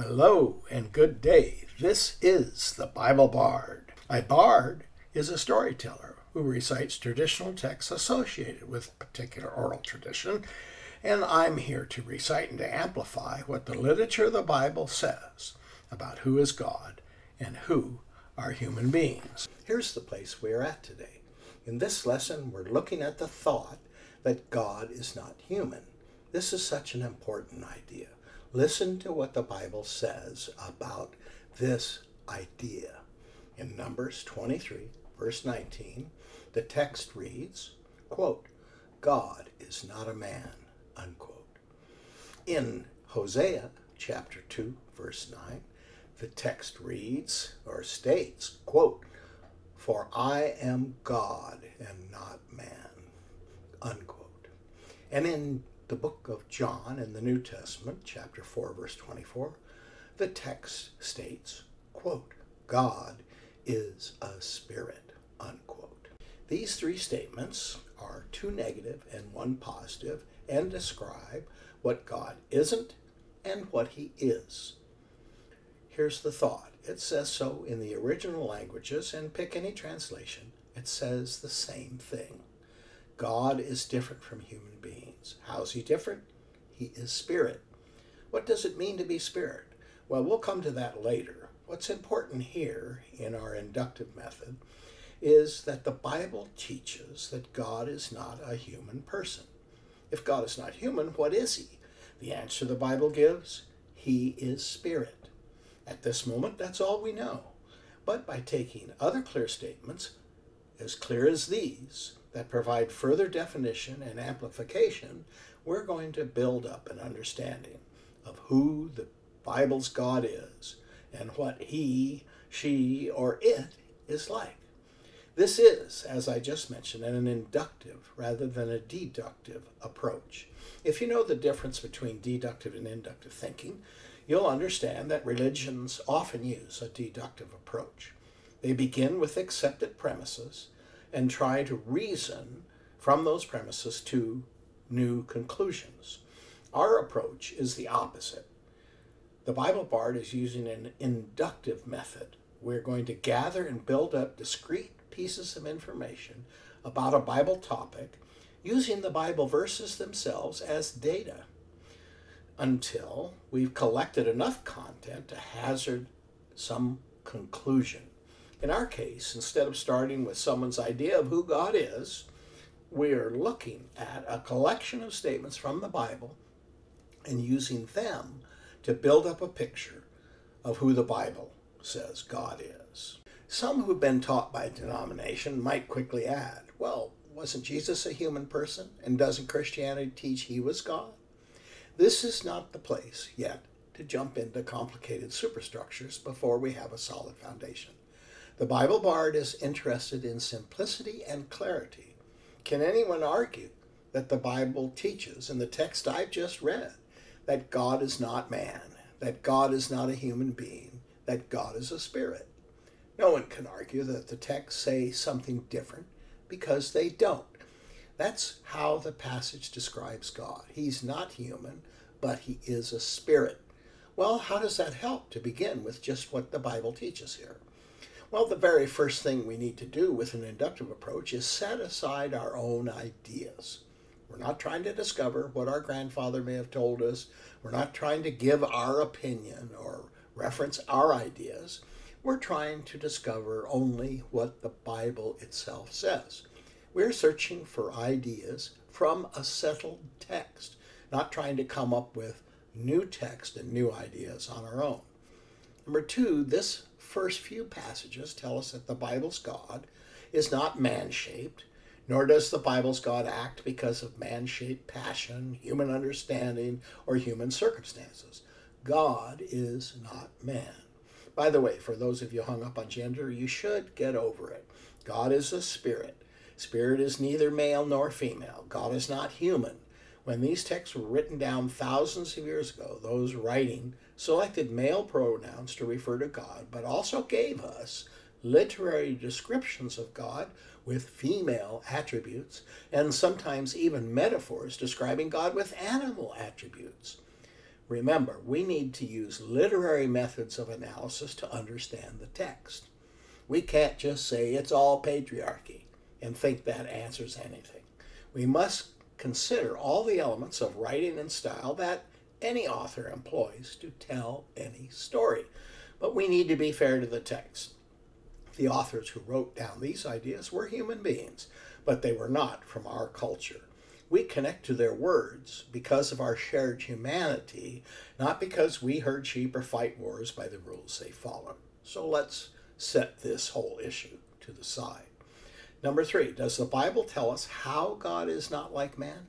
Hello and good day. This is the Bible Bard. A bard is a storyteller who recites traditional texts associated with a particular oral tradition, and I'm here to recite and to amplify what the literature of the Bible says about who is God and who are human beings. Here's the place we are at today. In this lesson, we're looking at the thought that God is not human. This is such an important idea. Listen to what the Bible says about this idea. In Numbers 23, verse 19, the text reads, quote, God is not a man, unquote. In Hosea chapter 2, verse 9, the text reads or states, quote, For I am God and not man, unquote. And in the book of John in the New Testament, chapter 4, verse 24, the text states, quote, God is a spirit, unquote. These three statements are two negative and one positive and describe what God isn't and what he is. Here's the thought. It says so in the original languages, and pick any translation. It says the same thing. God is different from human beings. How is he different? He is spirit. What does it mean to be spirit? Well, we'll come to that later. What's important here in our inductive method is that the Bible teaches that God is not a human person. If God is not human, what is he? The answer the Bible gives he is spirit. At this moment, that's all we know. But by taking other clear statements, as clear as these, that provide further definition and amplification, we're going to build up an understanding of who the Bible's God is and what he, she, or it is like. This is, as I just mentioned, an inductive rather than a deductive approach. If you know the difference between deductive and inductive thinking, you'll understand that religions often use a deductive approach. They begin with accepted premises and try to reason from those premises to new conclusions. Our approach is the opposite. The Bible Bard is using an inductive method. We're going to gather and build up discrete pieces of information about a Bible topic using the Bible verses themselves as data until we've collected enough content to hazard some conclusion. In our case, instead of starting with someone's idea of who God is, we are looking at a collection of statements from the Bible and using them to build up a picture of who the Bible says God is. Some who've been taught by denomination might quickly add, well, wasn't Jesus a human person? And doesn't Christianity teach he was God? This is not the place yet to jump into complicated superstructures before we have a solid foundation. The Bible Bard is interested in simplicity and clarity. Can anyone argue that the Bible teaches in the text I've just read that God is not man, that God is not a human being, that God is a spirit? No one can argue that the texts say something different because they don't. That's how the passage describes God. He's not human, but he is a spirit. Well, how does that help to begin with just what the Bible teaches here? Well, the very first thing we need to do with an inductive approach is set aside our own ideas. We're not trying to discover what our grandfather may have told us. We're not trying to give our opinion or reference our ideas. We're trying to discover only what the Bible itself says. We're searching for ideas from a settled text, not trying to come up with new text and new ideas on our own. Number two, this first few passages tell us that the Bible's God is not man shaped, nor does the Bible's God act because of man shaped passion, human understanding, or human circumstances. God is not man. By the way, for those of you hung up on gender, you should get over it. God is a spirit. Spirit is neither male nor female. God is not human. When these texts were written down thousands of years ago, those writing selected male pronouns to refer to God, but also gave us literary descriptions of God with female attributes, and sometimes even metaphors describing God with animal attributes. Remember, we need to use literary methods of analysis to understand the text. We can't just say it's all patriarchy and think that answers anything. We must consider all the elements of writing and style that any author employs to tell any story. But we need to be fair to the text. The authors who wrote down these ideas were human beings, but they were not from our culture. We connect to their words because of our shared humanity, not because we herd sheep or fight wars by the rules they follow. So let's set this whole issue to the side. Number three, does the Bible tell us how God is not like man?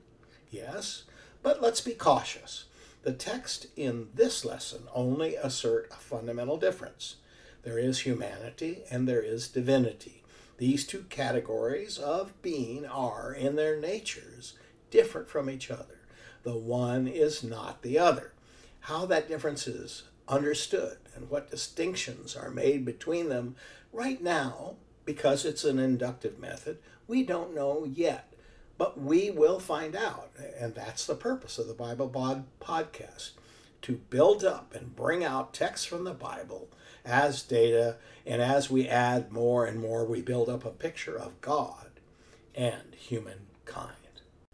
Yes, but let's be cautious. The text in this lesson only assert a fundamental difference. There is humanity and there is divinity. These two categories of being are, in their natures, different from each other. The one is not the other. How that difference is understood and what distinctions are made between them right now, because it's an inductive method, we don't know yet. But we will find out. And that's the purpose of the Bible Bard podcast to build up and bring out texts from the Bible as data. And as we add more and more, we build up a picture of God and humankind.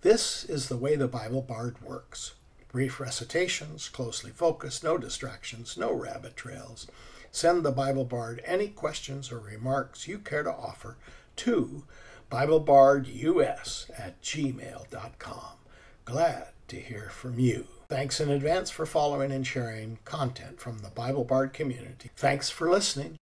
This is the way the Bible Bard works brief recitations, closely focused, no distractions, no rabbit trails. Send the Bible Bard any questions or remarks you care to offer to BibleBardUS at gmail.com. Glad to hear from you. Thanks in advance for following and sharing content from the Bible Bard community. Thanks for listening.